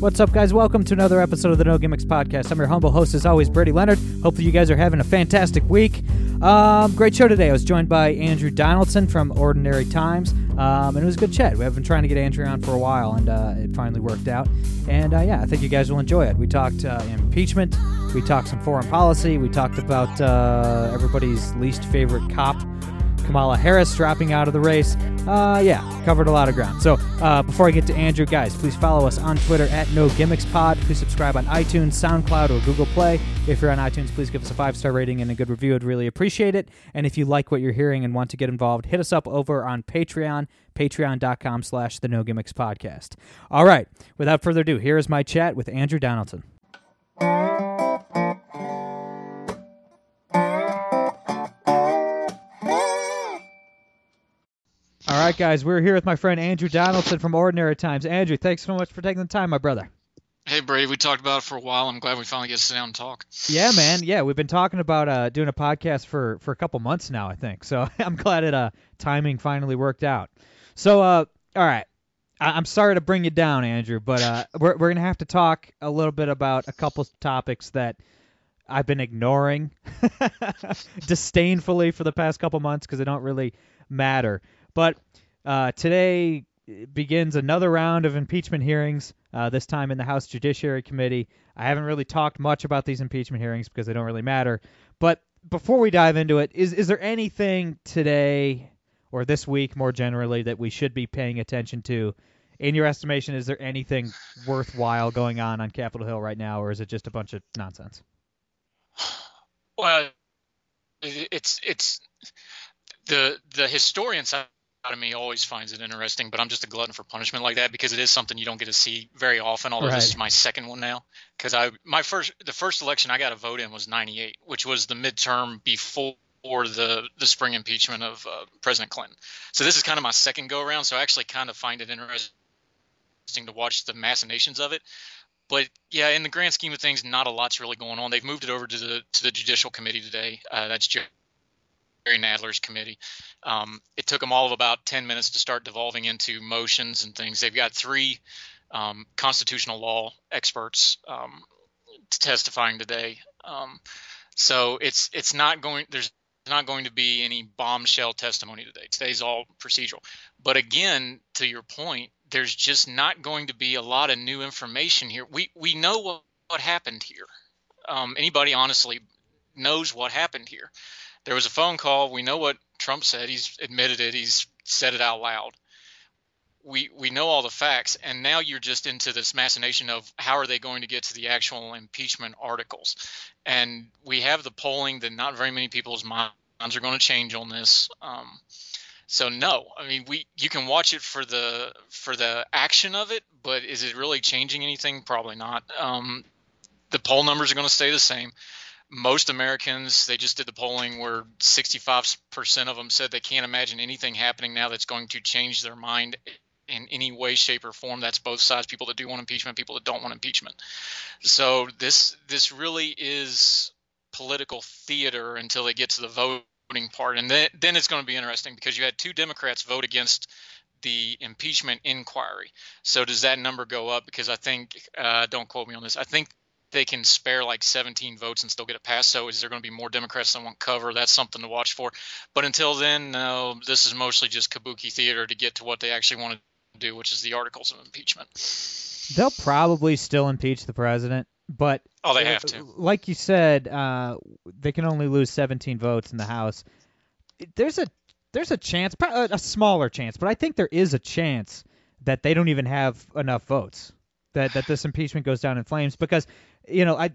What's up, guys? Welcome to another episode of the No Gimmicks Podcast. I'm your humble host, as always, Brady Leonard. Hopefully, you guys are having a fantastic week. Um, great show today. I was joined by Andrew Donaldson from Ordinary Times, um, and it was a good chat. We have been trying to get Andrew on for a while, and uh, it finally worked out. And uh, yeah, I think you guys will enjoy it. We talked uh, impeachment, we talked some foreign policy, we talked about uh, everybody's least favorite cop, Kamala Harris dropping out of the race. Uh, yeah, covered a lot of ground. So uh, before I get to Andrew, guys, please follow us on Twitter at No Gimmicks Pod. Please subscribe on iTunes, SoundCloud, or Google Play. If you're on iTunes, please give us a five star rating and a good review. I'd really appreciate it. And if you like what you're hearing and want to get involved, hit us up over on Patreon, patreon.com slash the No Gimmicks Podcast. All right, without further ado, here is my chat with Andrew Donaldson. All right, guys, we're here with my friend Andrew Donaldson from Ordinary Times. Andrew, thanks so much for taking the time, my brother. Hey, Brady, we talked about it for a while. I'm glad we finally get to sit down and talk. Yeah, man. Yeah, we've been talking about uh, doing a podcast for for a couple months now, I think. So I'm glad it uh timing finally worked out. So uh, all right. I- I'm sorry to bring you down, Andrew, but uh, we're we're gonna have to talk a little bit about a couple topics that I've been ignoring disdainfully for the past couple months because they don't really matter. But uh, today begins another round of impeachment hearings. Uh, this time in the House Judiciary Committee. I haven't really talked much about these impeachment hearings because they don't really matter. But before we dive into it, is is there anything today or this week more generally that we should be paying attention to? In your estimation, is there anything worthwhile going on on Capitol Hill right now, or is it just a bunch of nonsense? Well, it's it's the the historian side of me always finds it interesting, but I'm just a glutton for punishment like that because it is something you don't get to see very often. Although Right. this is my second one now, because I my first the first election I got a vote in was '98, which was the midterm before the the spring impeachment of uh, President Clinton. So this is kind of my second go around. So I actually kind of find it interesting to watch the machinations of it. But yeah, in the grand scheme of things, not a lot's really going on. They've moved it over to the to the Judicial Committee today. Uh, that's Jerry Nadler's committee. Um, it took them all of about 10 minutes to start devolving into motions and things. They've got three um, constitutional law experts um, testifying today. Um, so it's it's not going there's not going to be any bombshell testimony today. Today's all procedural. But again, to your point, there's just not going to be a lot of new information here. We we know what, what happened here. Um, anybody honestly knows what happened here. There was a phone call. We know what Trump said. He's admitted it. He's said it out loud. We we know all the facts, and now you're just into this machination of how are they going to get to the actual impeachment articles. And we have the polling that not very many people's minds are going to change on this. Um, so no, I mean we you can watch it for the for the action of it, but is it really changing anything? Probably not. Um, the poll numbers are going to stay the same. Most Americans, they just did the polling where 65% of them said they can't imagine anything happening now that's going to change their mind in any way, shape, or form. That's both sides, people that do want impeachment, people that don't want impeachment. So this this really is political theater until they get to the voting part, and then then it's going to be interesting because you had two Democrats vote against the impeachment inquiry. So does that number go up? Because I think, uh, don't quote me on this. I think they can spare like 17 votes and still get it passed. So is there going to be more Democrats that want cover? That's something to watch for. But until then, no, this is mostly just kabuki theater to get to what they actually want to do, which is the articles of impeachment. They'll probably still impeach the president, but Oh, they have to. Like you said, uh, they can only lose 17 votes in the House. There's a there's a chance, a smaller chance, but I think there is a chance that they don't even have enough votes. That that this impeachment goes down in flames because you know I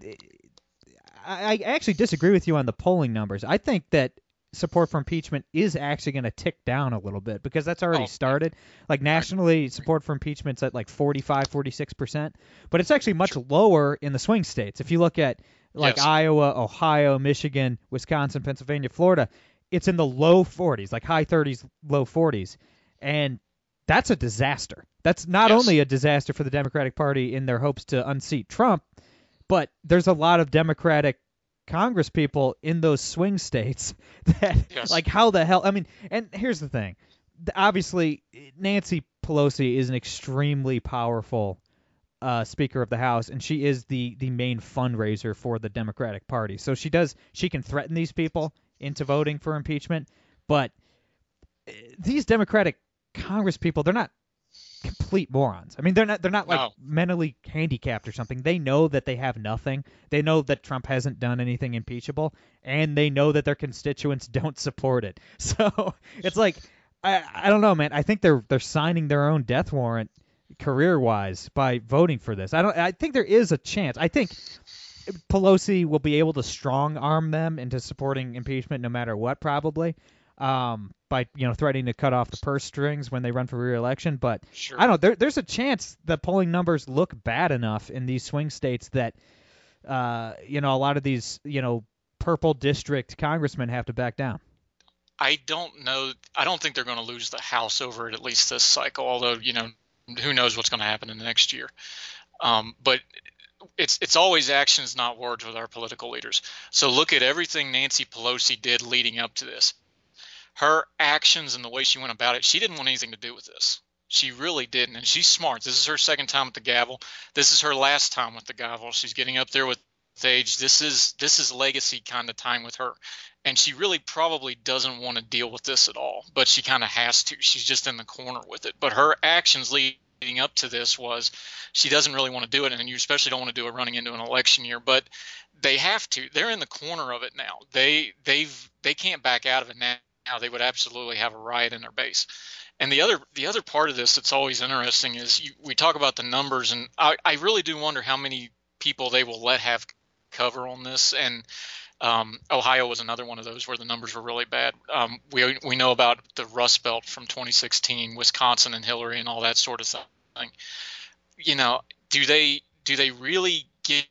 I I actually disagree with you on the polling numbers. I think that support for impeachment is actually going to tick down a little bit because that's already Oh. started. Like nationally, support for impeachment's at like 45, 46 percent, but it's actually much lower in the swing states. If you look at like Yes. Iowa, Ohio, Michigan, Wisconsin, Pennsylvania, Florida, it's in the low 40s, like high 30s, low 40s, and that's a disaster. That's not Yes. only a disaster for the Democratic Party in their hopes to unseat Trump, but there's a lot of Democratic Congress people in those swing states that Yes. like how the hell I mean and here's the thing obviously Nancy Pelosi is an extremely powerful uh, Speaker of the House and she is the the main fundraiser for the Democratic Party so she does she can threaten these people into voting for impeachment but uh, these Democratic Congress people they're not complete morons. I mean, they're not they're not like No. mentally handicapped or something. They know that they have nothing. They know that Trump hasn't done anything impeachable, and they know that their constituents don't support it. So it's like I I don't know, man. I think they're they're signing their own death warrant career wise by voting for this. I don't. I think there is a chance. I think. Pelosi will be able to strong arm them into supporting impeachment no matter what, probably, um, by you know threatening to cut off the purse strings when they run for re-election. But Sure. I don't. There, there's a chance the polling numbers look bad enough in these swing states that, uh, you know, a lot of these, you know, purple district congressmen have to back down. I don't know. I don't think they're going to lose the House over it at least this cycle. Although you know, who knows what's going to happen in the next year. Um, but it's it's always actions, not words, with our political leaders. So look at everything Nancy Pelosi did leading up to this. Her actions and the way she went about it. She didn't want anything to do with this. She really didn't, and she's smart. This is her second time with the gavel. This is her last time with the gavel. She's getting up there with age. This is this is legacy kind of time with her and she really probably doesn't want to deal with this at all but she kind of has to she's just in the corner with it but her actions leading up to this was she doesn't really want to do it and you especially don't want to do it running into an election year but they have to they're in the corner of it now they they've they can't back out of it now now they would absolutely have a riot in their base and the other the other part of this that's always interesting is you, we talk about the numbers and I, I really do wonder how many people they will let have cover on this and um, Ohio was another one of those where the numbers were really bad. Um, we we know about the Rust Belt from 2016, Wisconsin and Hillary and all that sort of thing. You know, do they do they really give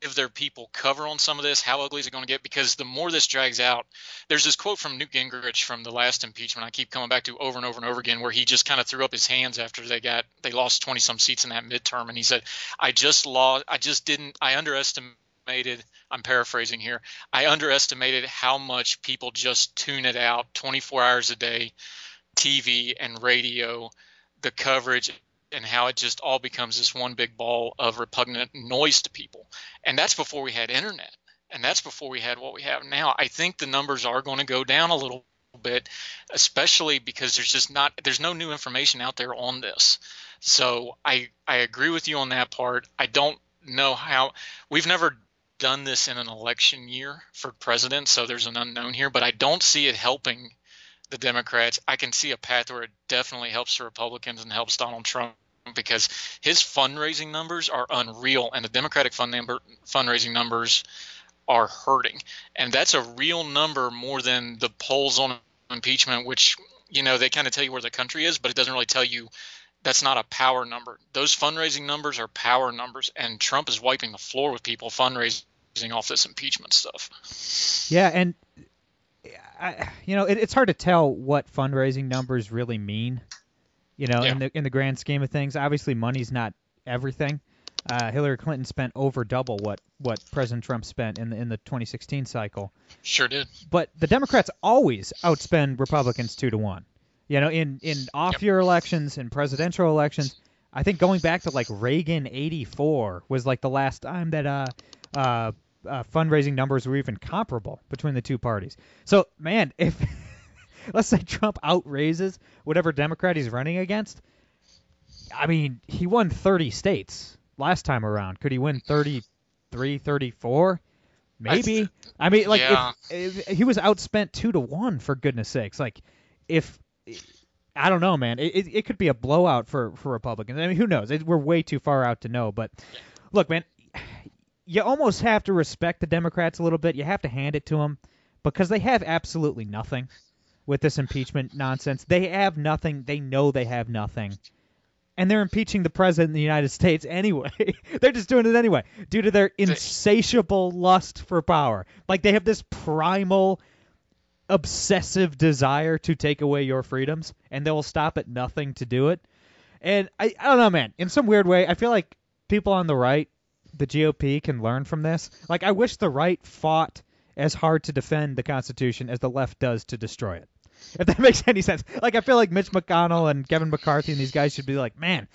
give their people cover on some of this? How ugly is it going to get? Because the more this drags out, there's this quote from Newt Gingrich from the last impeachment I keep coming back to over and over and over again, where he just kind of threw up his hands after they got they lost 20 some seats in that midterm, and he said, "I just lost. I just didn't. I underestimated." I'm paraphrasing here. I underestimated how much people just tune it out 24 hours a day, TV and radio, the coverage, and how it just all becomes this one big ball of repugnant noise to people. And that's before we had internet. And that's before we had what we have now. I think the numbers are going to go down a little bit, especially because there's just not there's no new information out there on this. So I I agree with you on that part. I don't know how we've never done this in an election year for president, so there's an unknown here, but I don't see it helping the Democrats. I can see a path where it definitely helps the Republicans and helps Donald Trump because his fundraising numbers are unreal, and the Democratic fund number, fundraising numbers are hurting, and that's a real number more than the polls on impeachment, which you know they kind of tell you where the country is, but it doesn't really tell you. That's not a power number. Those fundraising numbers are power numbers, and Trump is wiping the floor with people fundraising off this impeachment stuff. Yeah, and I, you know, it, it's hard to tell what fundraising numbers really mean. You know, Yeah. in the in the grand scheme of things, obviously money's not everything. Uh, Hillary Clinton spent over double what what President Trump spent in the in the 2016 cycle. Sure did. But the Democrats always outspend Republicans two to one. You know, in in off year elections and presidential elections, I think going back to like Reagan '84 was like the last time that uh, uh, uh, fundraising numbers were even comparable between the two parties. So, man, if let's say Trump outraises whatever Democrat he's running against, I mean, he won 30 states last time around. Could he win 33, 34? Maybe. I, mean, like Yeah. if, if he was outspent two to one for goodness sakes. Like if I don't know, man, it, it, it could be a blowout for for Republicans. I mean, who knows? It, we're way too far out to know. But look, man, you almost have to respect the Democrats a little bit. You have to hand it to them because they have absolutely nothing with this impeachment nonsense. They have nothing. They know they have nothing. And they're impeaching the president of the United States anyway. they're just doing it anyway due to their insatiable lust for power. Like they have this primal obsessive desire to take away your freedoms and they will stop at nothing to do it. And I, I don't know, man. In some weird way, I feel like people on the right, the GOP, can learn from this. Like, I wish the right fought as hard to defend the Constitution as the left does to destroy it. If that makes any sense. Like, I feel like Mitch McConnell and Kevin McCarthy and these guys should be like, man,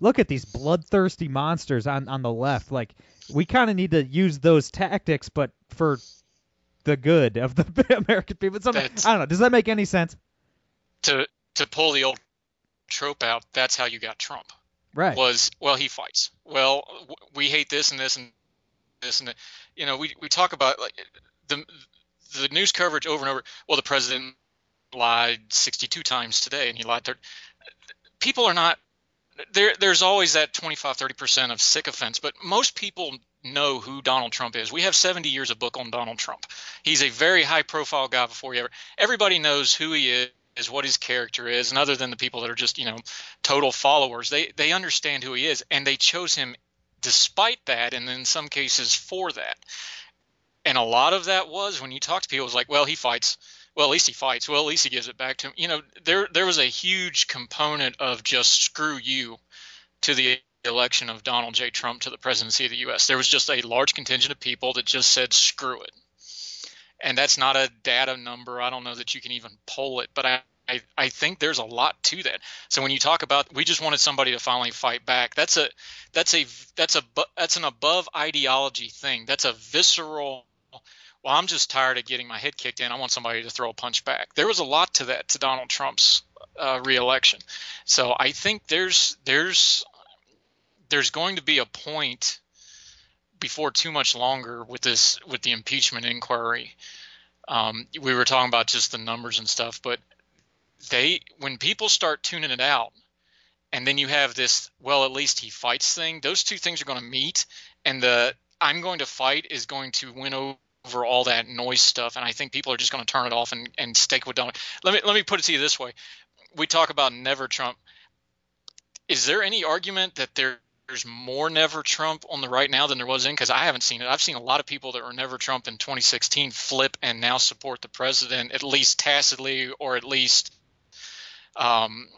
look at these bloodthirsty monsters on, on the left. Like, we kind of need to use those tactics, but for the good of the American people. I don't know. Does that make any sense? To to pull the old trope out, that's how you got Trump. Right. Was well, he fights. Well, we hate this and this and this and that. You know, we we talk about like the the news coverage over and over. Well, the president lied 62 times today, and he lied. 30. People are not there. There's always that 25, 30 percent of sycophants, but most people know who Donald Trump is. We have 70 years of book on Donald Trump. He's a very high profile guy before he ever. Everybody knows who he is what his character is and other than the people that are just you know total followers they they understand who he is and they chose him despite that and in some cases for that and a lot of that was when you talk to people it was like well he fights well at least he fights well at least he gives it back to him you know there there was a huge component of just screw you to the election of Donald J. Trump to the presidency of the U.S. There was just a large contingent of people that just said, screw it. And that's not a data number. I don't know that you can even poll it, but I, I, I think there's a lot to that. So when you talk about we just wanted somebody to finally fight back, that's a that's a that's a that's an above ideology thing. That's a visceral well, I'm just tired of getting my head kicked in. I want somebody to throw a punch back. There was a lot to that to Donald Trump's uh, reelection. So I think there's there's there's going to be a point before too much longer with this with the impeachment inquiry. Um, we were talking about just the numbers and stuff, but they when people start tuning it out, and then you have this well at least he fights thing. Those two things are going to meet, and the I'm going to fight is going to win over all that noise stuff, and I think people are just going to turn it off and, and stick with Donald. Let me let me put it to you this way: we talk about never Trump. Is there any argument that there there's more never Trump on the right now than there was in because I haven't seen it. I've seen a lot of people that were never Trump in 2016 flip and now support the president at least tacitly or at least um,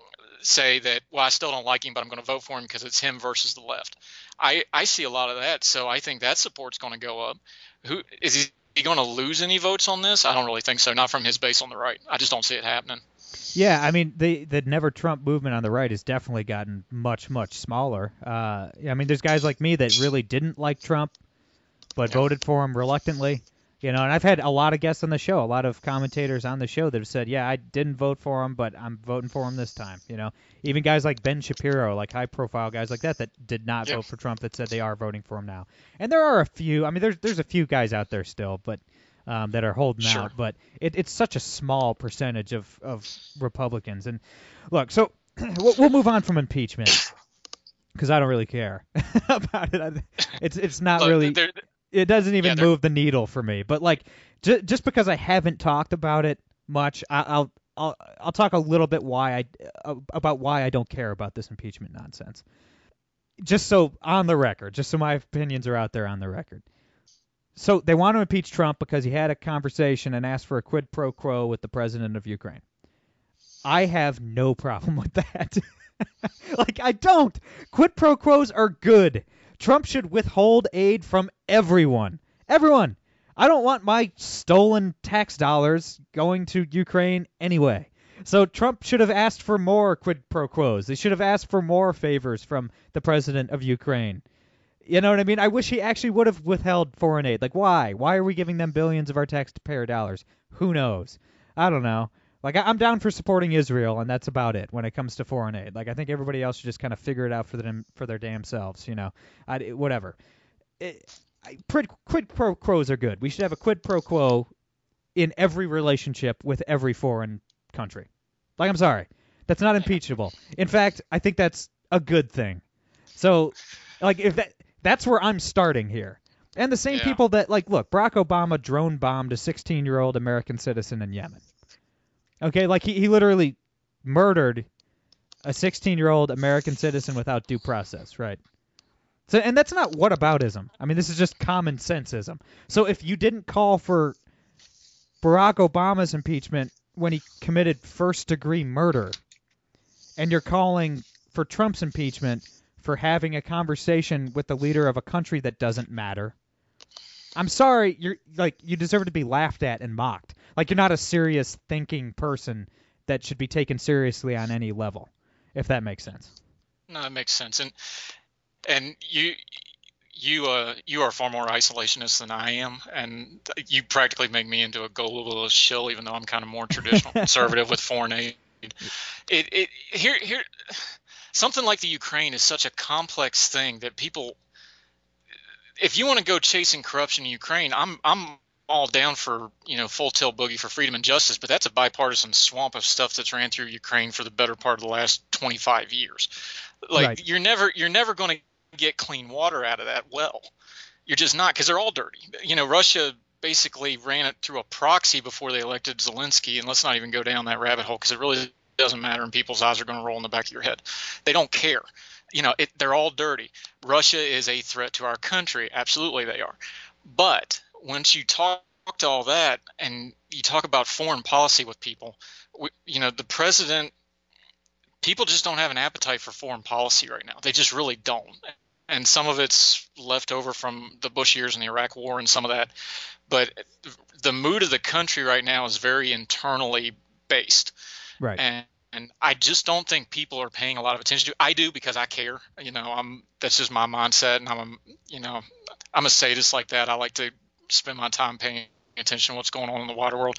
say that well I still don't like him but I'm going to vote for him because it's him versus the left. I I see a lot of that so I think that support's going to go up. Who is he? He going to lose any votes on this? I don't really think so. Not from his base on the right. I just don't see it happening. Yeah, I mean the the never Trump movement on the right has definitely gotten much much smaller. Uh, I mean, there's guys like me that really didn't like Trump, but voted for him reluctantly. You know, and I've had a lot of guests on the show, a lot of commentators on the show that have said, "Yeah, I didn't vote for him, but I'm voting for him this time." You know, even guys like Ben Shapiro, like high-profile guys like that, that did not vote for Trump, that said they are voting for him now. And there are a few. I mean, there's there's a few guys out there still, but um, that are holding sure. out, but it, it's such a small percentage of, of Republicans. And look, so we'll, we'll move on from impeachment because I don't really care about it. It's it's not look, really. They're, it doesn't even yeah, move the needle for me. But like, j- just because I haven't talked about it much, I- I'll I'll I'll talk a little bit why I uh, about why I don't care about this impeachment nonsense. Just so on the record, just so my opinions are out there on the record. So they want to impeach Trump because he had a conversation and asked for a quid pro quo with the president of Ukraine. I have no problem with that. like I don't. Quid pro quos are good. Trump should withhold aid from everyone. Everyone. I don't want my stolen tax dollars going to Ukraine anyway. So Trump should have asked for more quid pro quos. They should have asked for more favors from the president of Ukraine. You know what I mean? I wish he actually would have withheld foreign aid. Like, why? Why are we giving them billions of our taxpayer dollars? Who knows? I don't know. Like, I, am down for supporting Israel, and that's about it when it comes to foreign aid. Like, I think everybody else should just kind of figure it out for them for their damn selves. You know, I, whatever. It, I, quid, quid pro quos are good. We should have a quid pro quo in every relationship with every foreign country. Like, I'm sorry, that's not impeachable. In fact, I think that's a good thing. So, like, if that that's where I'm starting here. And the same Yeah. people that like look, Barack Obama drone bombed a 16-year-old American citizen in Yemen. Okay, like he, he literally murdered a 16-year-old American citizen without due process, right? So and that's not whataboutism. I mean, this is just common senseism. So if you didn't call for Barack Obama's impeachment when he committed first-degree murder, and you're calling for Trump's impeachment for having a conversation with the leader of a country that doesn't matter. I'm sorry, you're like you deserve to be laughed at and mocked. Like you're not a serious thinking person that should be taken seriously on any level, if that makes sense. No, that makes sense. And and you you uh you are far more isolationist than I am, and you practically make me into a globalist shill, even though I'm kind of more traditional conservative with foreign aid. It it here here something like the Ukraine is such a complex thing that people. If you want to go chasing corruption in Ukraine, I'm I'm all down for you know full tilt boogie for freedom and justice, but that's a bipartisan swamp of stuff that's ran through Ukraine for the better part of the last 25 years. Like Right. you're never you're never going to get clean water out of that well. You're just not because they're all dirty. You know, Russia basically ran it through a proxy before they elected Zelensky, and let's not even go down that rabbit hole because it really doesn't matter, and people's eyes are going to roll in the back of your head. They don't care. You know, it, they're all dirty. Russia is a threat to our country. Absolutely, they are. But once you talk to all that and you talk about foreign policy with people, we, you know, the president, people just don't have an appetite for foreign policy right now. They just really don't. And some of it's left over from the Bush years and the Iraq War and some of that. But the mood of the country right now is very internally based Right. and and I just don't think people are paying a lot of attention to. I do because I care. You know, I'm that's just my mindset, and I'm a you know I'm a sadist like that. I like to spend my time paying attention to what's going on in the water world.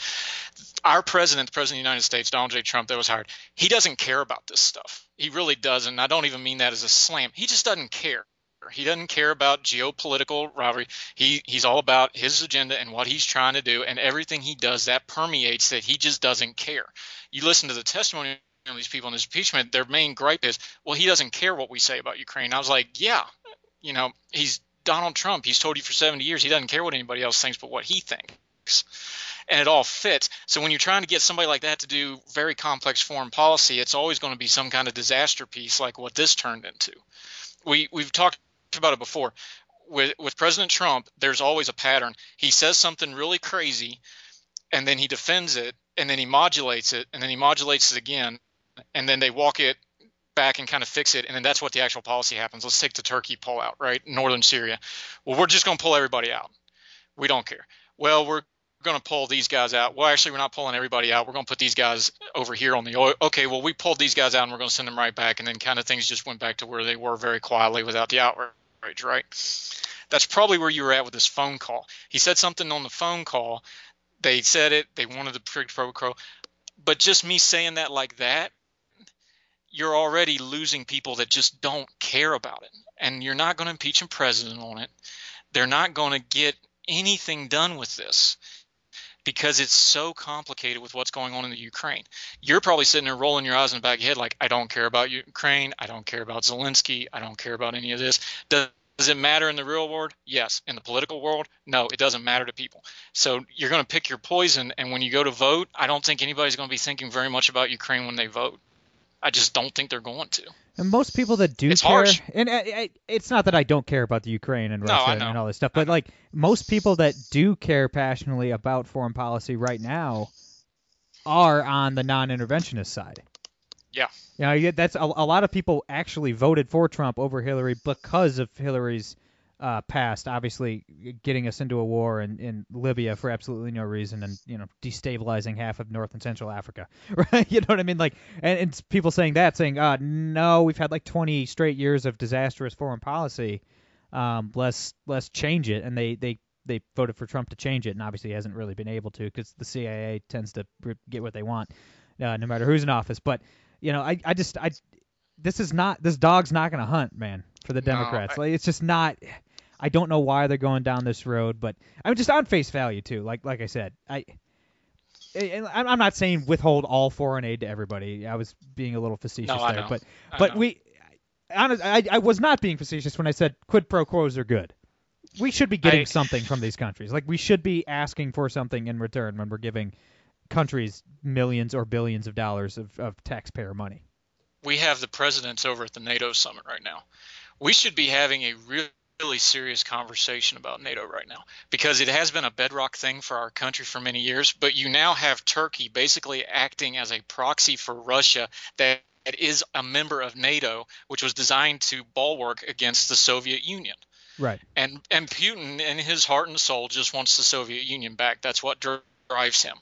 Our president, the president of the United States, Donald J. Trump, that was hired, he doesn't care about this stuff. He really doesn't. I don't even mean that as a slam. He just doesn't care. He doesn't care about geopolitical rivalry. He he's all about his agenda and what he's trying to do, and everything he does that permeates that he just doesn't care. You listen to the testimony of these people in this impeachment. Their main gripe is, well, he doesn't care what we say about Ukraine. I was like, yeah, you know, he's Donald Trump. He's told you for 70 years he doesn't care what anybody else thinks, but what he thinks. And it all fits. So when you're trying to get somebody like that to do very complex foreign policy, it's always going to be some kind of disaster piece like what this turned into. We we've talked about it before. With with President Trump, there's always a pattern. He says something really crazy, and then he defends it, and then he modulates it, and then he modulates it again, and then they walk it back and kind of fix it, and then that's what the actual policy happens. Let's take the Turkey pullout, right? Northern Syria. Well, we're just going to pull everybody out. We don't care. Well, we're going to pull these guys out. Well, actually, we're not pulling everybody out. We're going to put these guys over here on the oil. Okay, well, we pulled these guys out, and we're going to send them right back, and then kind of things just went back to where they were very quietly without the outrage, right? That's probably where you were at with this phone call. He said something on the phone call. They said it. They wanted the quid pro quo. But just me saying that like that, you're already losing people that just don't care about it. And you're not going to impeach a president on it. They're not going to get anything done with this because it's so complicated with what's going on in the Ukraine. You're probably sitting there rolling your eyes in the back of your head like, I don't care about Ukraine. I don't care about Zelensky. I don't care about any of this. Does, does it matter in the real world? Yes. In the political world? No, it doesn't matter to people. So you're going to pick your poison. And when you go to vote, I don't think anybody's going to be thinking very much about Ukraine when they vote. I just don't think they're going to. And most people that do It's care, harsh. and uh, I, it's not that I don't care about the Ukraine and Russia know. and all this stuff, but like most people that do care passionately about foreign policy right now are on the non-interventionist side. Yeah. You know, that's a, a lot of people actually voted for Trump over Hillary because of Hillary's uh, past, obviously getting us into a war in, in Libya for absolutely no reason, and you know destabilizing half of North and Central Africa, right? You know what I mean? Like, and, and people saying that, saying, uh, no, we've had like 20 straight years of disastrous foreign policy. Um, let's let's change it, and they they they voted for Trump to change it, and obviously hasn't really been able to because the CIA tends to get what they want, uh, no matter who's in office. But you know, I I just I this is not this dog's not going to hunt, man, for the No, Democrats. I- like it's just not. I don't know why they're going down this road, but I'm just on face value too. Like like I said, I. I'm I'm not saying withhold all foreign aid to everybody. I was being a little facetious No, there, but I but know. we, honest, I I was not being facetious when I said quid pro quos are good. we should be getting I- something from these countries. Like we should be asking for something in return when we're giving countries millions or billions of dollars of, of taxpayer money. we have the presidents over at the NATO summit right now. We should be having a real really serious conversation about NATO right now because it has been a bedrock thing for our country for many years. But you now have Turkey basically acting as a proxy for Russia that is a member of NATO, which was designed to bulwark against the Soviet Union. Right. And and Putin, in his heart and soul, just wants the Soviet Union back. That's what drives him.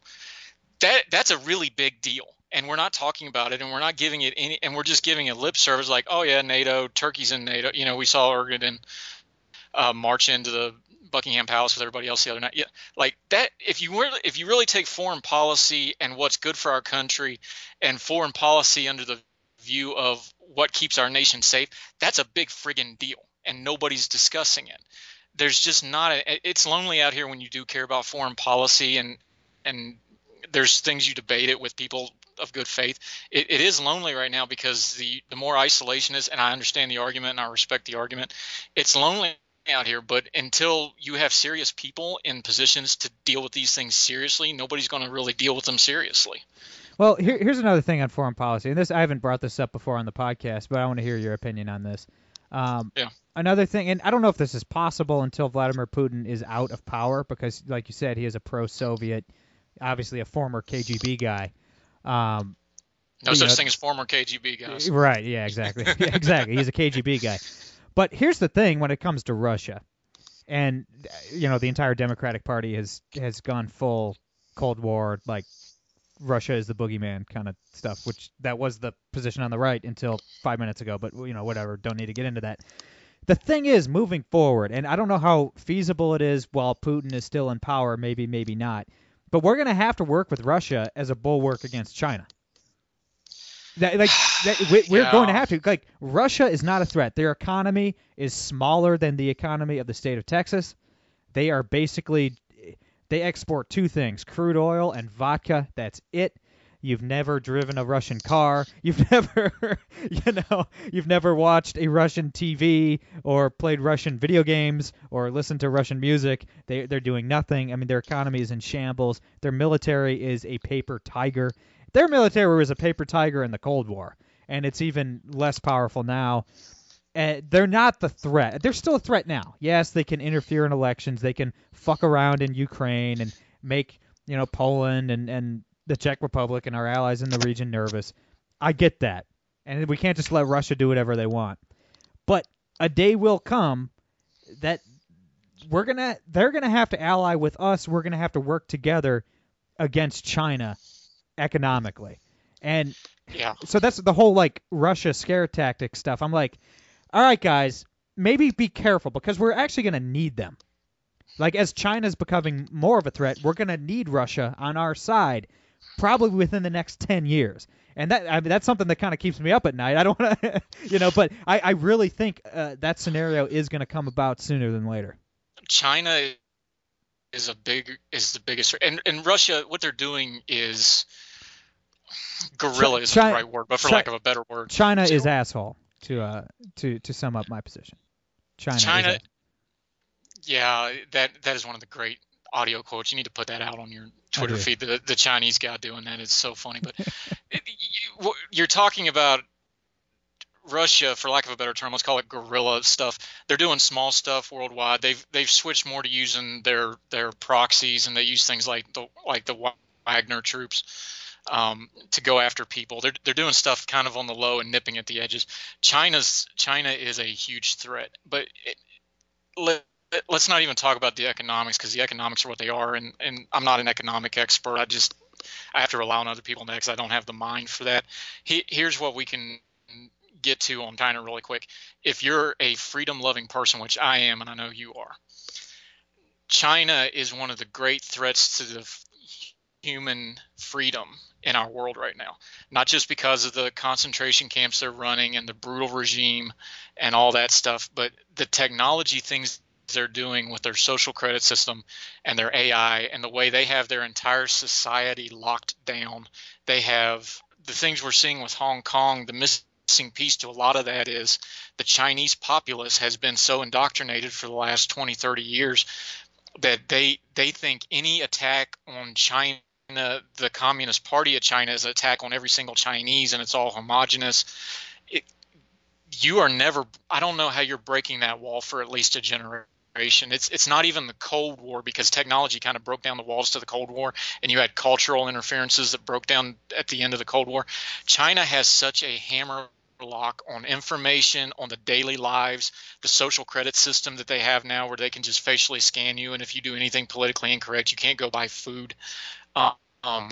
That that's a really big deal. And we're not talking about it, and we're not giving it any, and we're just giving it lip service, like, oh yeah, NATO, Turkey's in NATO. You know, we saw Erdogan uh, march into the Buckingham Palace with everybody else the other night. Yeah, like that. If you really, if you really take foreign policy and what's good for our country, and foreign policy under the view of what keeps our nation safe, that's a big friggin' deal, and nobody's discussing it. There's just not a. It's lonely out here when you do care about foreign policy, and and there's things you debate it with people of good faith. It, it is lonely right now because the the more isolation is, and I understand the argument and I respect the argument. It's lonely out here, but until you have serious people in positions to deal with these things seriously, nobody's going to really deal with them seriously. Well, here, here's another thing on foreign policy, and this I haven't brought this up before on the podcast, but I want to hear your opinion on this. Um, Yeah. Another thing, and I don't know if this is possible until Vladimir Putin is out of power, because, like you said, he is a pro-Soviet, obviously a former KGB guy. Um, No such know- thing as former KGB guys. Right. Yeah. Exactly. Yeah, exactly. He's a KGB guy. But here's the thing: when it comes to Russia, and you know the entire Democratic Party has has gone full Cold War, like Russia is the boogeyman kind of stuff, which that was the position on the right until five minutes ago. But you know, whatever. Don't need to get into that. The thing is, moving forward, and I don't know how feasible it is while Putin is still in power. Maybe, maybe not. But we're going to have to work with Russia as a bulwark against China. That, like that, we, we're Yeah. going to have to. Like Russia is not a threat. Their economy is smaller than the economy of the state of Texas. They are basically they export two things: crude oil and vodka. That's it. You've never driven a Russian car. You've never, you know, you've never watched a Russian TV or played Russian video games or listened to Russian music. They they're doing nothing. I mean, their economy is in shambles. Their military is a paper tiger. Their military was a paper tiger in the Cold War, and it's even less powerful now. Uh, they're not the threat. They're still a threat now. Yes, they can interfere in elections. They can fuck around in Ukraine and make you know Poland and and the Czech Republic and our allies in the region nervous. I get that, and we can't just let Russia do whatever they want. But a day will come that we're gonna they're gonna have to ally with us. We're gonna have to work together against China economically, and Yeah. so that's the whole like Russia scare tactic stuff. I'm like, all right, guys, maybe be careful because we're actually going to need them. Like as China's becoming more of a threat, we're going to need Russia on our side, probably within the next ten years. And that I mean that's something that kind of keeps me up at night. I don't want to, you know, but I, I really think uh, that scenario is going to come about sooner than later. China is a big is the biggest and and Russia what they're doing is guerrilla isn't Chi- the right word, but for Chi- lack of a better word. China is asshole to uh to to sum up my position. China. China Yeah, that that is one of the great audio quotes. You need to put that out on your Twitter feed. The the Chinese guy doing that is so funny. But it, you, you're talking about Russia, for lack of a better term, let's call it guerrilla stuff. They're doing small stuff worldwide. They've they've switched more to using their their proxies, and they use things like the like the Wagner troops um, to go after people. They're they're doing stuff kind of on the low and nipping at the edges. China's China is a huge threat, but it, let, let's not even talk about the economics because the economics are what they are, and and I'm not an economic expert. I just I have to rely on other people next. I don't have the mind for that. He, here's what we can get to on China really quick. If you're a freedom loving person, which I am, and I know you are, China is one of the great threats to the human freedom in our world right now. Not just because of the concentration camps they're running and the brutal regime and all that stuff, but the technology things they're doing with their social credit system and their AI and the way they have their entire society locked down. They have the things we're seeing with Hong Kong, the missing piece to a lot of that is the Chinese populace has been so indoctrinated for the last 20, 30 years that they they think any attack on China, the Communist Party of China, is an attack on every single Chinese, and it's all homogenous. It, you are never. I don't know how you're breaking that wall for at least a generation. It's it's not even the Cold War because technology kind of broke down the walls to the Cold War, and you had cultural interferences that broke down at the end of the Cold War. China has such a hammer lock on information on the daily lives, the social credit system that they have now, where they can just facially scan you, and if you do anything politically incorrect, you can't go buy food. Uh, um,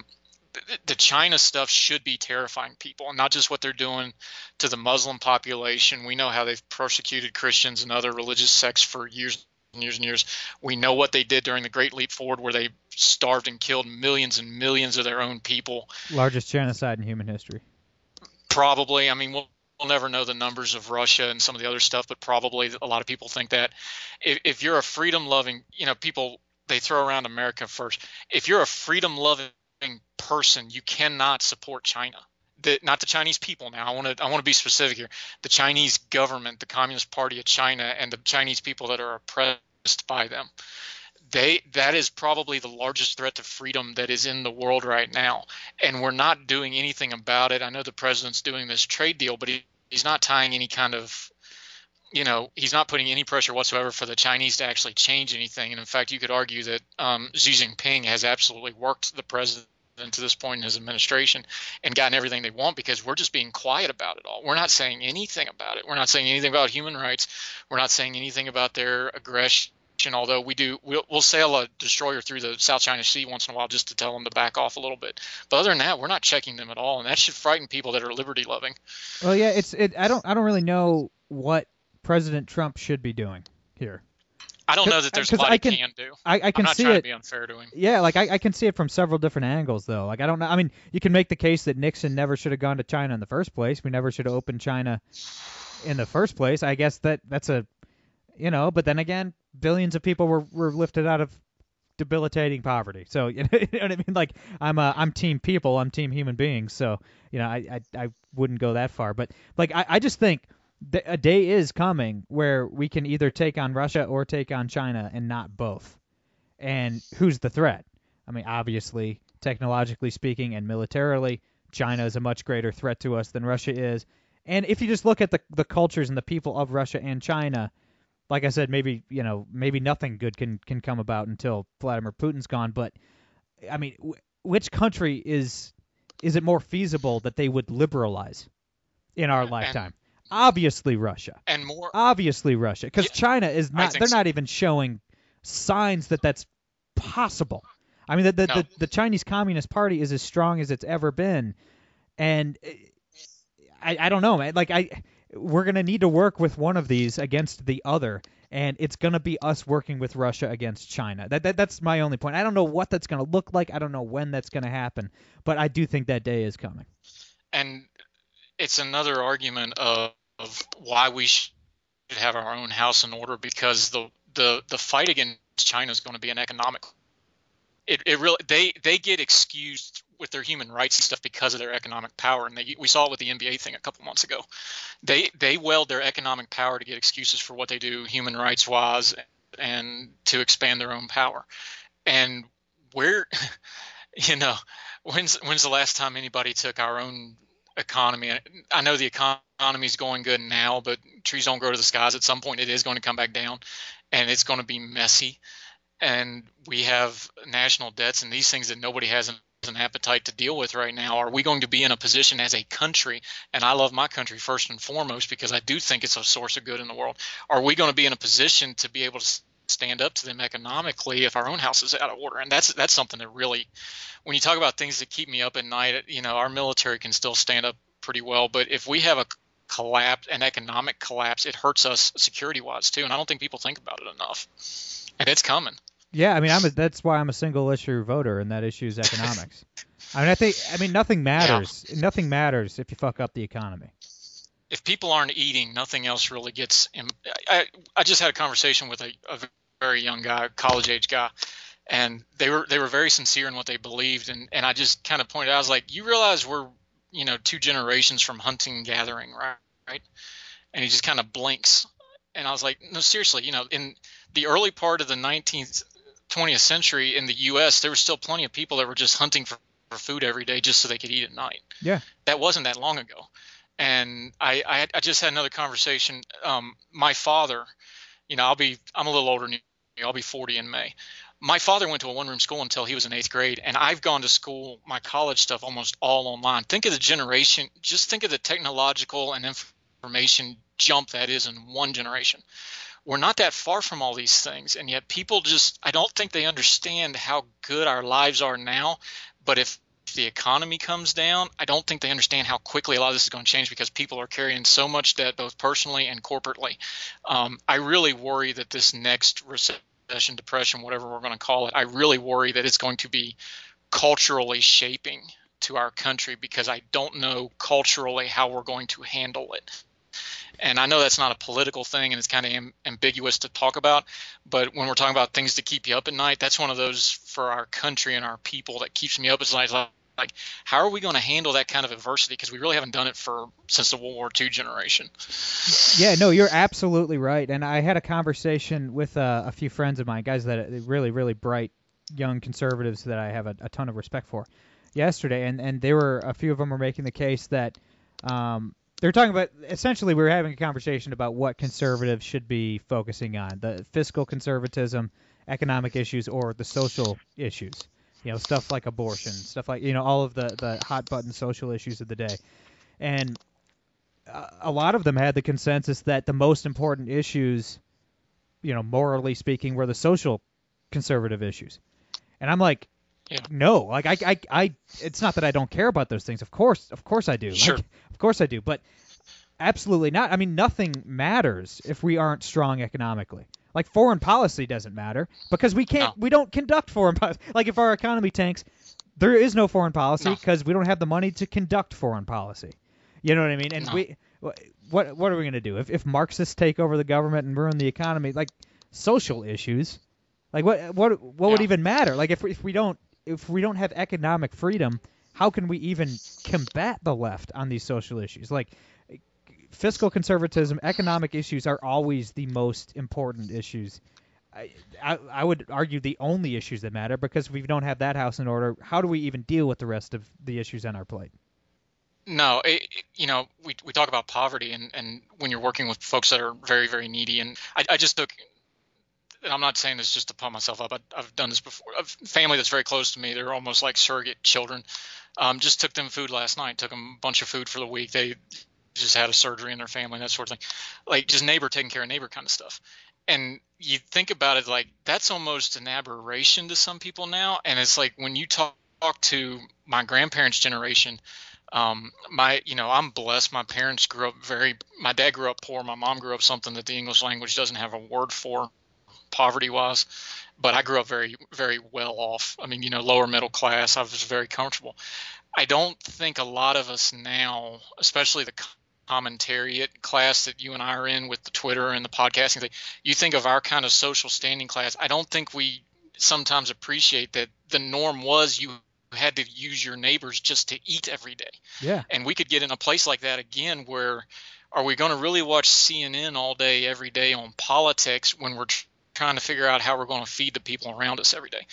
the China stuff should be terrifying people, and not just what they're doing to the Muslim population. We know how they've persecuted Christians and other religious sects for years and years and years. We know what they did during the Great Leap Forward, where they starved and killed millions and millions of their own people. Largest genocide in human history. Probably. I mean, we'll, we'll never know the numbers of Russia and some of the other stuff, but probably a lot of people think that. If, if you're a freedom loving, you know, people, they throw around America first. If you're a freedom loving person, you cannot support China. The, not the Chinese people now. I want to I want to be specific here. The Chinese government, the Communist Party of China, and the Chinese people that are oppressed by them. They that is probably the largest threat to freedom that is in the world right now, and we're not doing anything about it. I know the president's doing this trade deal, but he, he's not tying any kind of you know, he's not putting any pressure whatsoever for the Chinese to actually change anything. And in fact, you could argue that um, Xi Jinping has absolutely worked the president to this point in his administration and gotten everything they want because we're just being quiet about it all. We're not saying anything about it. We're not saying anything about human rights. We're not saying anything about their aggression. Although we do, we'll, we'll sail a destroyer through the South China Sea once in a while just to tell them to back off a little bit. But other than that, we're not checking them at all, and that should frighten people that are liberty loving. Well, yeah, it's it. I don't I don't really know what President Trump should be doing here. I don't know that there's a lot I can, he can do. I, I can see it. Be unfair to him. Yeah, like I, I can see it from several different angles though. Like I don't know. I mean, you can make the case that Nixon never should have gone to China in the first place. We never should have opened China in the first place. I guess that that's a, you know. But then again, billions of people were were lifted out of debilitating poverty. So you know, you know what I mean? Like I'm a, I'm team people. I'm team human beings. So you know, I I, I wouldn't go that far. But like I, I just think a day is coming where we can either take on Russia or take on China and not both. And who's the threat? I mean, obviously, technologically speaking and militarily, China is a much greater threat to us than Russia is. And if you just look at the the cultures and the people of Russia and China, like I said, maybe you know maybe nothing good can can come about until Vladimir Putin's gone. But I mean, w- which country is is it more feasible that they would liberalize in our lifetime? Obviously Russia. And more obviously Russia because Yeah, China is not they're so. not even showing signs that that's possible. I mean the the, No. the the Chinese Communist Party is as strong as it's ever been and eh, I I don't know man like I we're going to need to work with one of these against the other and it's going to be us working with Russia against China. That, that that's my only point. I don't know what that's going to look like. I don't know when that's going to happen, but I do think that day is coming. and it's another argument of, of why we should have our own house in order because the the the fight against China is going to be an economic. It, it really they they get excused with their human rights and stuff because of their economic power, and they, we saw it with the NBA thing a couple months ago. They they weld their economic power to get excuses for what they do human rights wise and to expand their own power. And where, you know, when's when's the last time anybody took our own economy. I know the economy is going good now, but trees don't grow to the skies. At some point, it is going to come back down, and it's going to be messy. And we have national debts and these things that nobody has an, an appetite to deal with right now. Are we going to be in a position as a country? And I love my country first and foremost because I do think it's a source of good in the world. Are we going to be in a position to be able to stand up to them economically if our own house is out of order? And that's that's something that really when you talk about things that keep me up at night, you know, our military can still stand up pretty well, but if we have a collapse, an economic collapse, it hurts us security wise too. And I don't think people think about it enough. And it's coming. Yeah, I mean, I'm a, that's why I'm a single issue voter, and that issue is economics. I mean, I think, I mean, nothing matters. Nothing matters if you fuck up the economy. If people aren't eating, nothing else really gets. Im- I, I just had a conversation with a, a very young guy, college age guy, and they were they were very sincere in what they believed, and and I just kind of pointed out, I was like, you realize we're you know two generations from hunting and gathering, right? Right? And he just kind of blinks, and I was like, no, seriously, you know, in the early part of the 19th 20th century in the U.S., there were still plenty of people that were just hunting for, for food every day just so they could eat at night. Yeah. That wasn't that long ago. And I, I, I just had another conversation. Um, my father, you know, I'll be, I'm a little older than you. I'll be 40 in May. My father went to a one room school until he was in eighth grade, and I've gone to school, my college stuff almost all online. Think of the generation, just think of the technological and information jump that is in one generation we're not that far from all these things and yet people just i don't think they understand how good our lives are now but if the economy comes down i don't think they understand how quickly a lot of this is going to change because people are carrying so much debt both personally and corporately. Um, i really worry that this next recession depression whatever we're going to call it i really worry that it's going to be culturally shaping to our country because i don't know culturally how we're going to handle it and I know that's not a political thing and it's kind of am- ambiguous to talk about, but when we're talking about things to keep you up at night, that's one of those for our country and our people that keeps me up at night. Like, how are we going to handle that kind of adversity? Because we really haven't done it for since the World War II generation. Yeah, no, you're absolutely right. And I had a conversation with uh, a few friends of mine, guys that are really, really bright young conservatives that I have a, a ton of respect for, yesterday, and and they were a few of them were making the case that um, they're talking about essentially we are having a conversation about what conservatives should be focusing on the fiscal conservatism economic issues or the social issues. You know stuff like abortion stuff like you know all of the the hot button social issues of the day. And a lot of them had the consensus that the most important issues you know morally speaking were the social conservative issues. And i'm like yeah. No, like I, I, I, it's not that I don't care about those things. Of course, of course I do. Sure. Like, of course I do. But absolutely not. I mean, nothing matters if we aren't strong economically. Like foreign policy doesn't matter because we can't, no. we don't conduct foreign policy. Like if our economy tanks, there is no foreign policy because no. we don't have the money to conduct foreign policy. You know what I mean? And no. we, what, what are we gonna do if if Marxists take over the government and ruin the economy? Like social issues. Like what what what yeah. would even matter? Like if if we don't if we don't have economic freedom, how can we even combat the left on these social issues? Like fiscal conservatism, economic issues are always the most important issues. I, I, I would argue the only issues that matter because if we don't have that house in order, how do we even deal with the rest of the issues on our plate? No, it, you know, we, we talk about poverty and, and when you're working with folks that are very, very needy. And I, I just took I'm not saying this just to pump myself up. I, have done this before. A family that's very close to me, they're almost like surrogate children. Um, just took them food last night. Took them a bunch of food for the week. They just had a surgery in their family, that sort of thing. Like just neighbor taking care of neighbor kind of stuff. And you think about it like that's almost an aberration to some people now. And it's like when you talk, talk to my grandparents' generation, um, my you know i'm blessed my parents grew up very my dad grew up poor my mom grew up something that the english language doesn't have a word for poverty wise, but I grew up very, very well off. I mean, you know, lower middle class. I was very comfortable. I don't think a lot of us now, especially the commentariat class that you and I are in with the Twitter and the podcasting thing, you think of our kind of social standing class. I don't think we sometimes appreciate that the norm was you had to use your neighbors just to eat every day. Yeah. And we could get in a place like that again where are we going to really watch CNN all day every day on politics when we're trying to figure out how we're going to feed the people around us every day.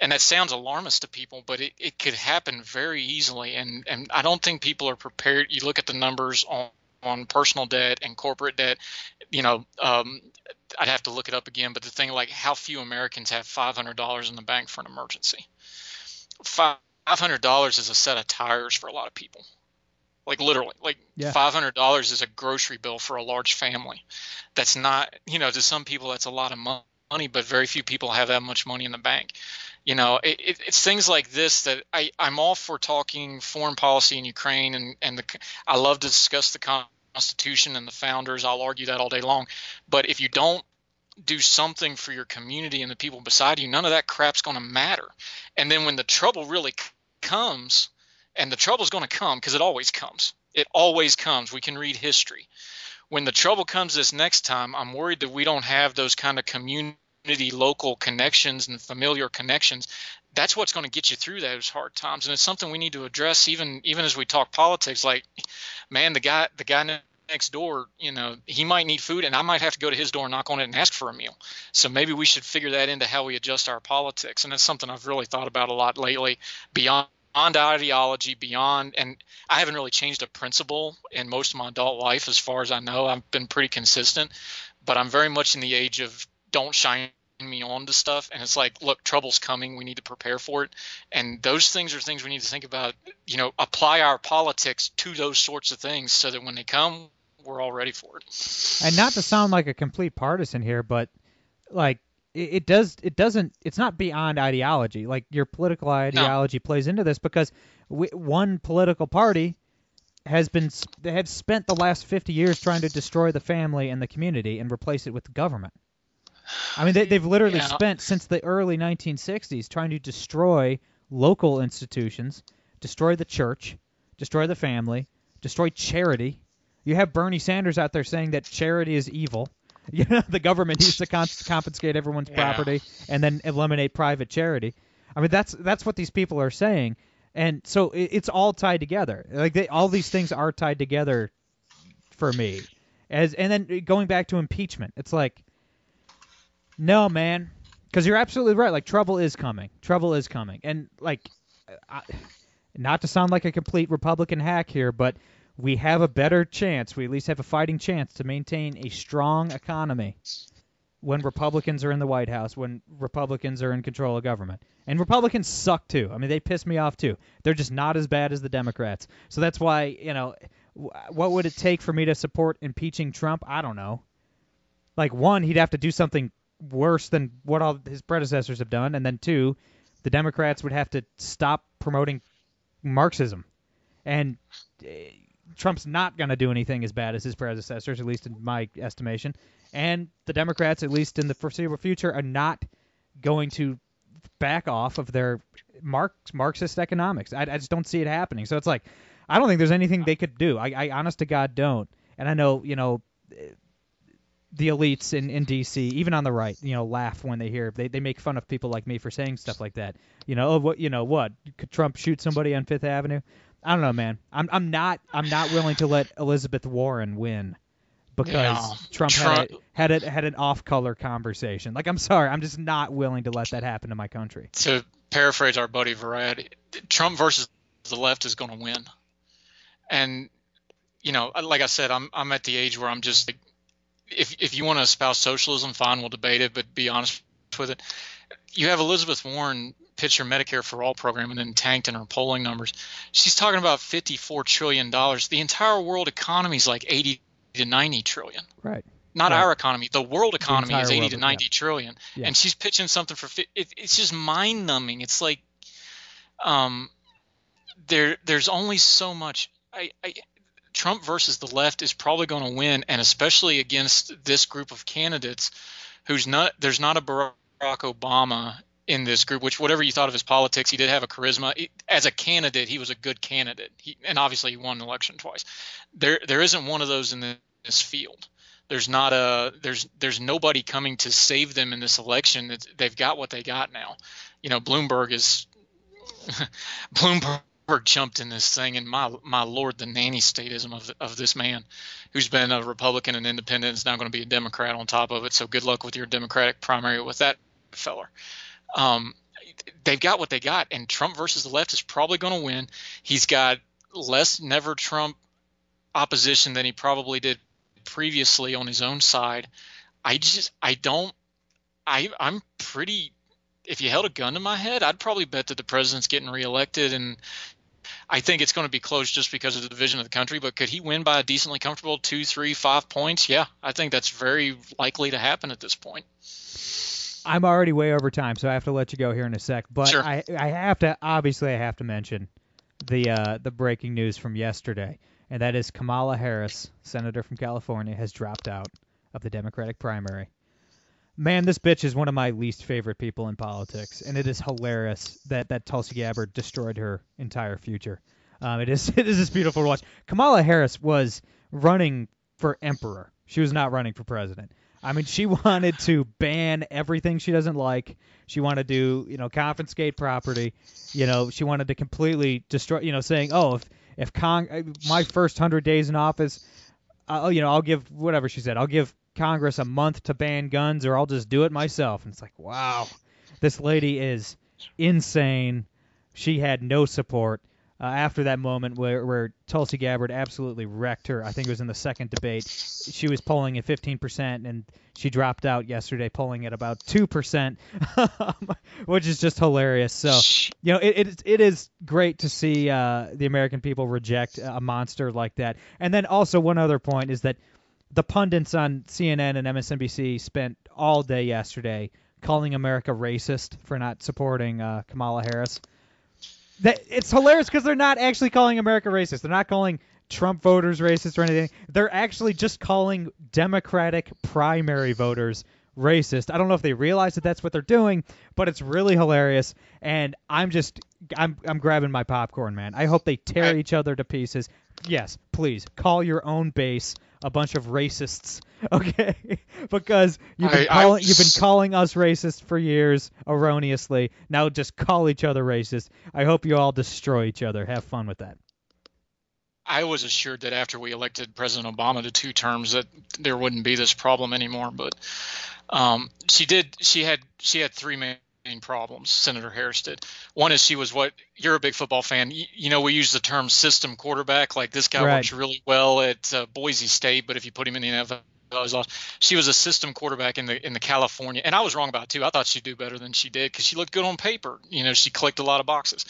And that sounds alarmist to people, but it, it could happen very easily. And, and I don't think people are prepared. You look at the numbers on, on personal debt and corporate debt, you know, um, I'd have to look it up again, but the thing like how few Americans have $500 in the bank for an emergency. $500 is a set of tires for a lot of people like literally like yeah. $500 is a grocery bill for a large family that's not you know to some people that's a lot of money but very few people have that much money in the bank you know it, it, it's things like this that I, i'm all for talking foreign policy in ukraine and, and the i love to discuss the constitution and the founders i'll argue that all day long but if you don't do something for your community and the people beside you none of that crap's going to matter and then when the trouble really comes and the trouble's going to come because it always comes. It always comes. We can read history. When the trouble comes this next time, I'm worried that we don't have those kind of community local connections and familiar connections that's what's going to get you through those hard times, and it's something we need to address even even as we talk politics. Like, man, the guy the guy next door, you know, he might need food, and I might have to go to his door and knock on it and ask for a meal. So maybe we should figure that into how we adjust our politics, and that's something I've really thought about a lot lately. Beyond beyond ideology, beyond, and I haven't really changed a principle in most of my adult life, as far as I know. I've been pretty consistent, but I'm very much in the age of don't shine me on to stuff. And it's like look trouble's coming. We need to prepare for it. And those things are things we need to think about you know apply our politics to those sorts of things so that when they come we're all ready for it. And not to sound like a complete partisan here but like it, it does it doesn't it's not beyond ideology like your political ideology no. plays into this because we, one political party has been they have spent the last 50 years trying to destroy the family and the community and replace it with the government I mean, they, they've literally yeah. spent since the early 1960s trying to destroy local institutions, destroy the church, destroy the family, destroy charity. You have Bernie Sanders out there saying that charity is evil. You know, the government needs to confiscate everyone's yeah. property and then eliminate private charity. I mean, that's that's what these people are saying, and so it, it's all tied together. Like they, all these things are tied together for me. As and then going back to impeachment, it's like no, man, because you're absolutely right. Like trouble is coming. Trouble is coming, and like, I, not to sound like a complete Republican hack here, but we have a better chance. We at least have a fighting chance to maintain a strong economy when Republicans are in the White House, when Republicans are in control of government. And Republicans suck too. I mean, they piss me off too. They're just not as bad as the Democrats. So that's why, you know, what would it take for me to support impeaching Trump? I don't know. Like one, he'd have to do something worse than what all his predecessors have done, and then two, the Democrats would have to stop promoting Marxism, and uh, Trump's not going to do anything as bad as his predecessors, at least in my estimation, and the Democrats, at least in the foreseeable future, are not going to back off of their Marx, Marxist economics. I, I just don't see it happening. So it's like, I don't think there's anything they could do. I, I honest to God don't. And I know, you know, the elites in, in DC, even on the right, you know, laugh when they hear they they make fun of people like me for saying stuff like that. You know, oh, what you know what? Could Trump shoot somebody on Fifth Avenue? I don't know, man. I'm I'm not I'm not willing to let Elizabeth Warren win because. Trump, Trump, had a, had a, had an off-color conversation. Like I'm sorry, I'm just not willing to let that happen to my country. To paraphrase our buddy Variety, Trump versus the left is going to win. And you know, like I said, I'm I'm at the age where I'm just like if if you want to espouse socialism, fine, we'll debate it, but be honest with it. You have Elizabeth Warren pitch her Medicare for All program and then tanked in her polling numbers. She's talking about 54 trillion dollars. The entire world economy is like 80 to 90 trillion. Right. Not right. our economy. The world economy the is 80 world, to 90 yeah. trillion, Yeah. and she's pitching something for. It, it's just mind numbing. It's like, um, there there's only so much. I, I Trump versus the left is probably going to win, and especially against this group of candidates, who's not there's not a Barack Obama in this group. Which whatever you thought of his politics, he did have a charisma. As a candidate, he was a good candidate, he, and obviously he won an election twice. There there isn't one of those in this field. There's not a there's there's nobody coming to save them in this election. It's, they've got what they got now. You know, Bloomberg is Bloomberg jumped in this thing, and my my lord, the nanny statism of of this man, who's been a Republican and independent, is now going to be a Democrat on top of it. So good luck with your Democratic primary with that feller. Um, they've got what they got, and Trump versus the left is probably going to win. He's got less never Trump opposition than he probably did previously on his own side. I just I don't I I'm pretty if you held a gun to my head, I'd probably bet that the president's getting reelected and I think it's going to be close just because of the division of the country. But could he win by a decently comfortable two, three, five points? Yeah, I think that's very likely to happen at this point. I'm already way over time, so I have to let you go here in a sec. But Sure. I I have to obviously I have to mention the uh, the breaking news from yesterday, and that is Kamala Harris, senator from California, has dropped out of the Democratic primary. Man, this bitch is one of my least favorite people in politics, and it is hilarious that that Tulsi Gabbard destroyed her entire future. Um, it is it is just beautiful to watch. Kamala Harris was running for emperor. She was not running for president. I mean, she wanted to ban everything she doesn't like. She wanted to, you know, confiscate property. You know, she wanted to completely destroy. You know, saying, "Oh, if if Cong- uh, my first hundred days in office, I'll, you know, I'll give whatever she said. I'll give Congress a month to ban guns, or I'll just do it myself." And it's like, wow, this lady is insane. She had no support. Uh, after that moment where, where Tulsi Gabbard absolutely wrecked her, I think it was in the second debate. She was polling at 15%, and she dropped out yesterday, polling at about 2%, which is just hilarious. So, you know, it, it, it is great to see uh, the American people reject a monster like that. And then also, one other point is that the pundits on CNN and MSNBC spent all day yesterday calling America racist for not supporting uh, Kamala Harris that it's hilarious because they're not actually calling America racist. They're not calling Trump voters racist or anything. They're actually just calling Democratic primary voters racist. I don't know if they realize that that's what they're doing, but it's really hilarious. And I'm just, I'm, I'm grabbing my popcorn, man. I hope they tear each other to pieces. Yes, please call your own base a bunch of racists, okay? because you've been, I- I calling, you've been calling us racist for years erroneously. Now just call each other racist. I hope you all destroy each other. Have fun with that. I was assured that after we elected President Obama to two terms that there wouldn't be this problem anymore, but um, she did. She had she had three main problems. Senator Harris did. One is she was what you're a big football fan. You, you know we use the term system quarterback. Like this guy Right. works really well at uh, Boise State, but if you put him in the NFL. She was a system quarterback in the in the California, and I was wrong about it too. I thought she'd do better than she did because she looked good on paper. You know, she clicked a lot of boxes.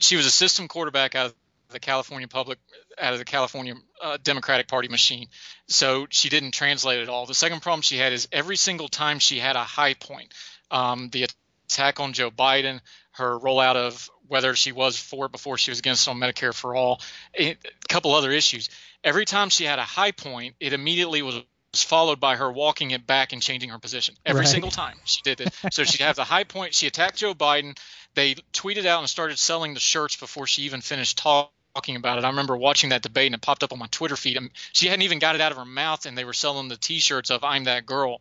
She was a system quarterback out of the California public out of the California uh, Democratic Party machine. So she didn't translate at all. The second problem she had is every single time she had a high point, um, the attack on Joe Biden, her rollout of whether she was for it before she was against on Medicare for all, a couple other issues. Every time she had a high point, it immediately was followed by her walking it back and changing her position every Right. single time she did it. So she'd have the high point. She attacked Joe Biden. They tweeted out and started selling the shirts before she even finished talk, talking about it. I remember watching that debate and it popped up on my Twitter feed. And she hadn't even got it out of her mouth, and they were selling the T-shirts of "I'm that girl."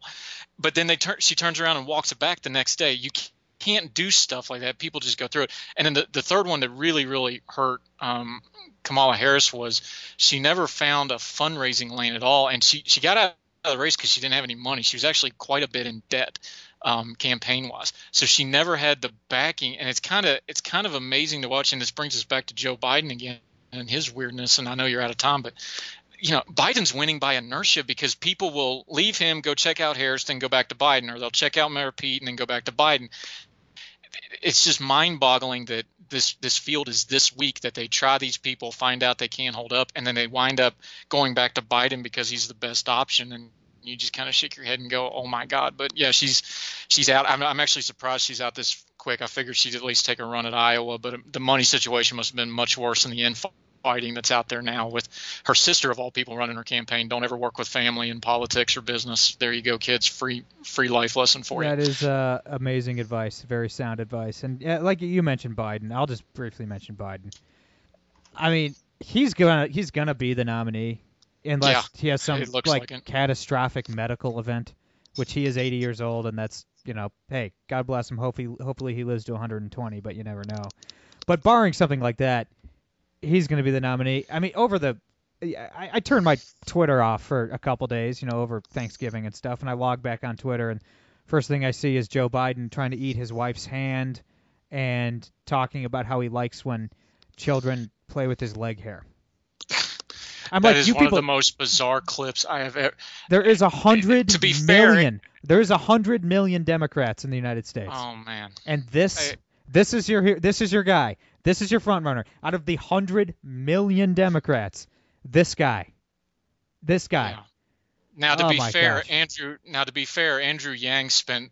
But then they turn. She turns around and walks it back the next day. You can't do stuff like that. People just go through it. And then the, the third one that really, really hurt um, Kamala Harris was she never found a fundraising lane at all, and she she got out of the race because she didn't have any money. She was actually quite a bit in debt, um, campaign wise. So she never had the backing, and it's kind of it's kind of amazing to watch. And this brings us back to Joe Biden again and his weirdness. And I know you're out of time, but you know Biden's winning by inertia because people will leave him, go check out Harris, then go back to Biden, or they'll check out Mayor Pete and then go back to Biden. It's just mind-boggling that this this field is this weak that they try these people, find out they can't hold up, and then they wind up going back to Biden because he's the best option, and you just kind of shake your head and go, "Oh my God!" But yeah, she's she's out. I'm, I'm actually surprised she's out this quick. I figured she'd at least take a run at Iowa, but the money situation must have been much worse than the infighting that's out there now with her sister of all people running her campaign. Don't ever work with family in politics or business. There you go, kids. Free free life lesson for That you. That is uh, amazing advice, very sound advice. And yeah, like you mentioned Biden, I'll just briefly mention Biden. I mean, he's gonna he's gonna be the nominee unless Yeah, he has some like like catastrophic medical event, which he is 80 years old, and that's you know, hey, God bless him. Hopefully, hopefully he lives to 120, but you never know. But barring something like that, he's going to be the nominee. I mean, over the I, I turned my Twitter off for a couple days, you know, over Thanksgiving and stuff, and I log back on Twitter, and first thing I see is Joe Biden trying to eat his wife's hand and talking about how he likes when children play with his leg hair. I'm That like, is you one people. of the most bizarre clips I have ever. there is a hundred To be fair. There is a hundred million Democrats in the United States. Oh man. And this I- this is your this is your guy. This is your front runner. Out of the hundred million Democrats, this guy, this guy. Yeah. Now to Oh be fair, gosh. Andrew. Now to be fair, Andrew Yang spent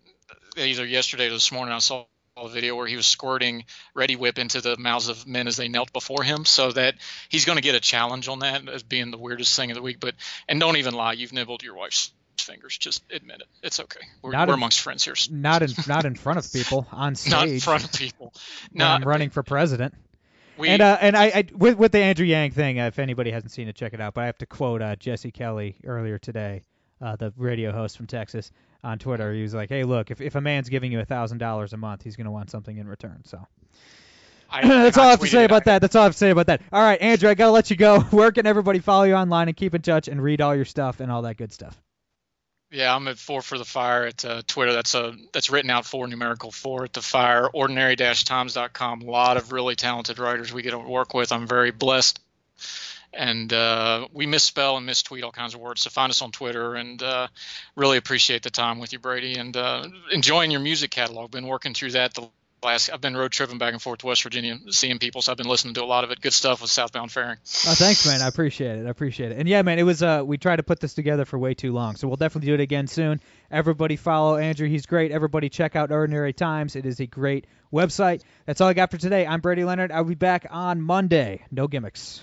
either yesterday or this morning. I saw a video where he was squirting Reddi-wip into the mouths of men as they knelt before him, so that he's going to get a challenge on that as being the weirdest thing of the week. But and don't even lie, you've nibbled your wife's fingers. Just admit it. It's okay. We're, Not we're in- amongst friends here. Not in not in front of people on stage. Not in front of people. I'm running for president. we, and uh, and I, I with with the Andrew Yang thing, uh, if anybody hasn't seen it, check it out. But I have to quote uh, Jesse Kelly earlier today uh, the radio host from Texas, on Twitter. He was like, "Hey, look, if if a man's giving you a thousand dollars a month, he's gonna want something in return." So. I, That's all I have to say about that. That's all I have to say about that. All right, Andrew, I gotta let you go. Where can everybody follow you online and keep in touch and read all your stuff and all that good stuff? Yeah, I'm at four for the fire at uh, Twitter. That's a that's written out for numerical four at the fire. Ordinary-times.com. A lot of really talented writers we get to work with. I'm very blessed, and uh, we misspell and mistweet all kinds of words. So find us on Twitter, and uh, really appreciate the time with you, Brady, and uh, enjoying your music catalog. Been working through that the last I've been road tripping back and forth to West Virginia, seeing people, so I've been listening to a lot of it. Good stuff with Southbound Fairing. Oh, thanks, man. I appreciate it. I appreciate it. And yeah, man, it was uh, we tried to put this together for way too long, so we'll definitely do it again soon. Everybody follow Andrew; he's great. Everybody check out Ordinary Times; it is a great website. That's all I got for today. I'm Brady Leonard. I'll be back on Monday. No gimmicks.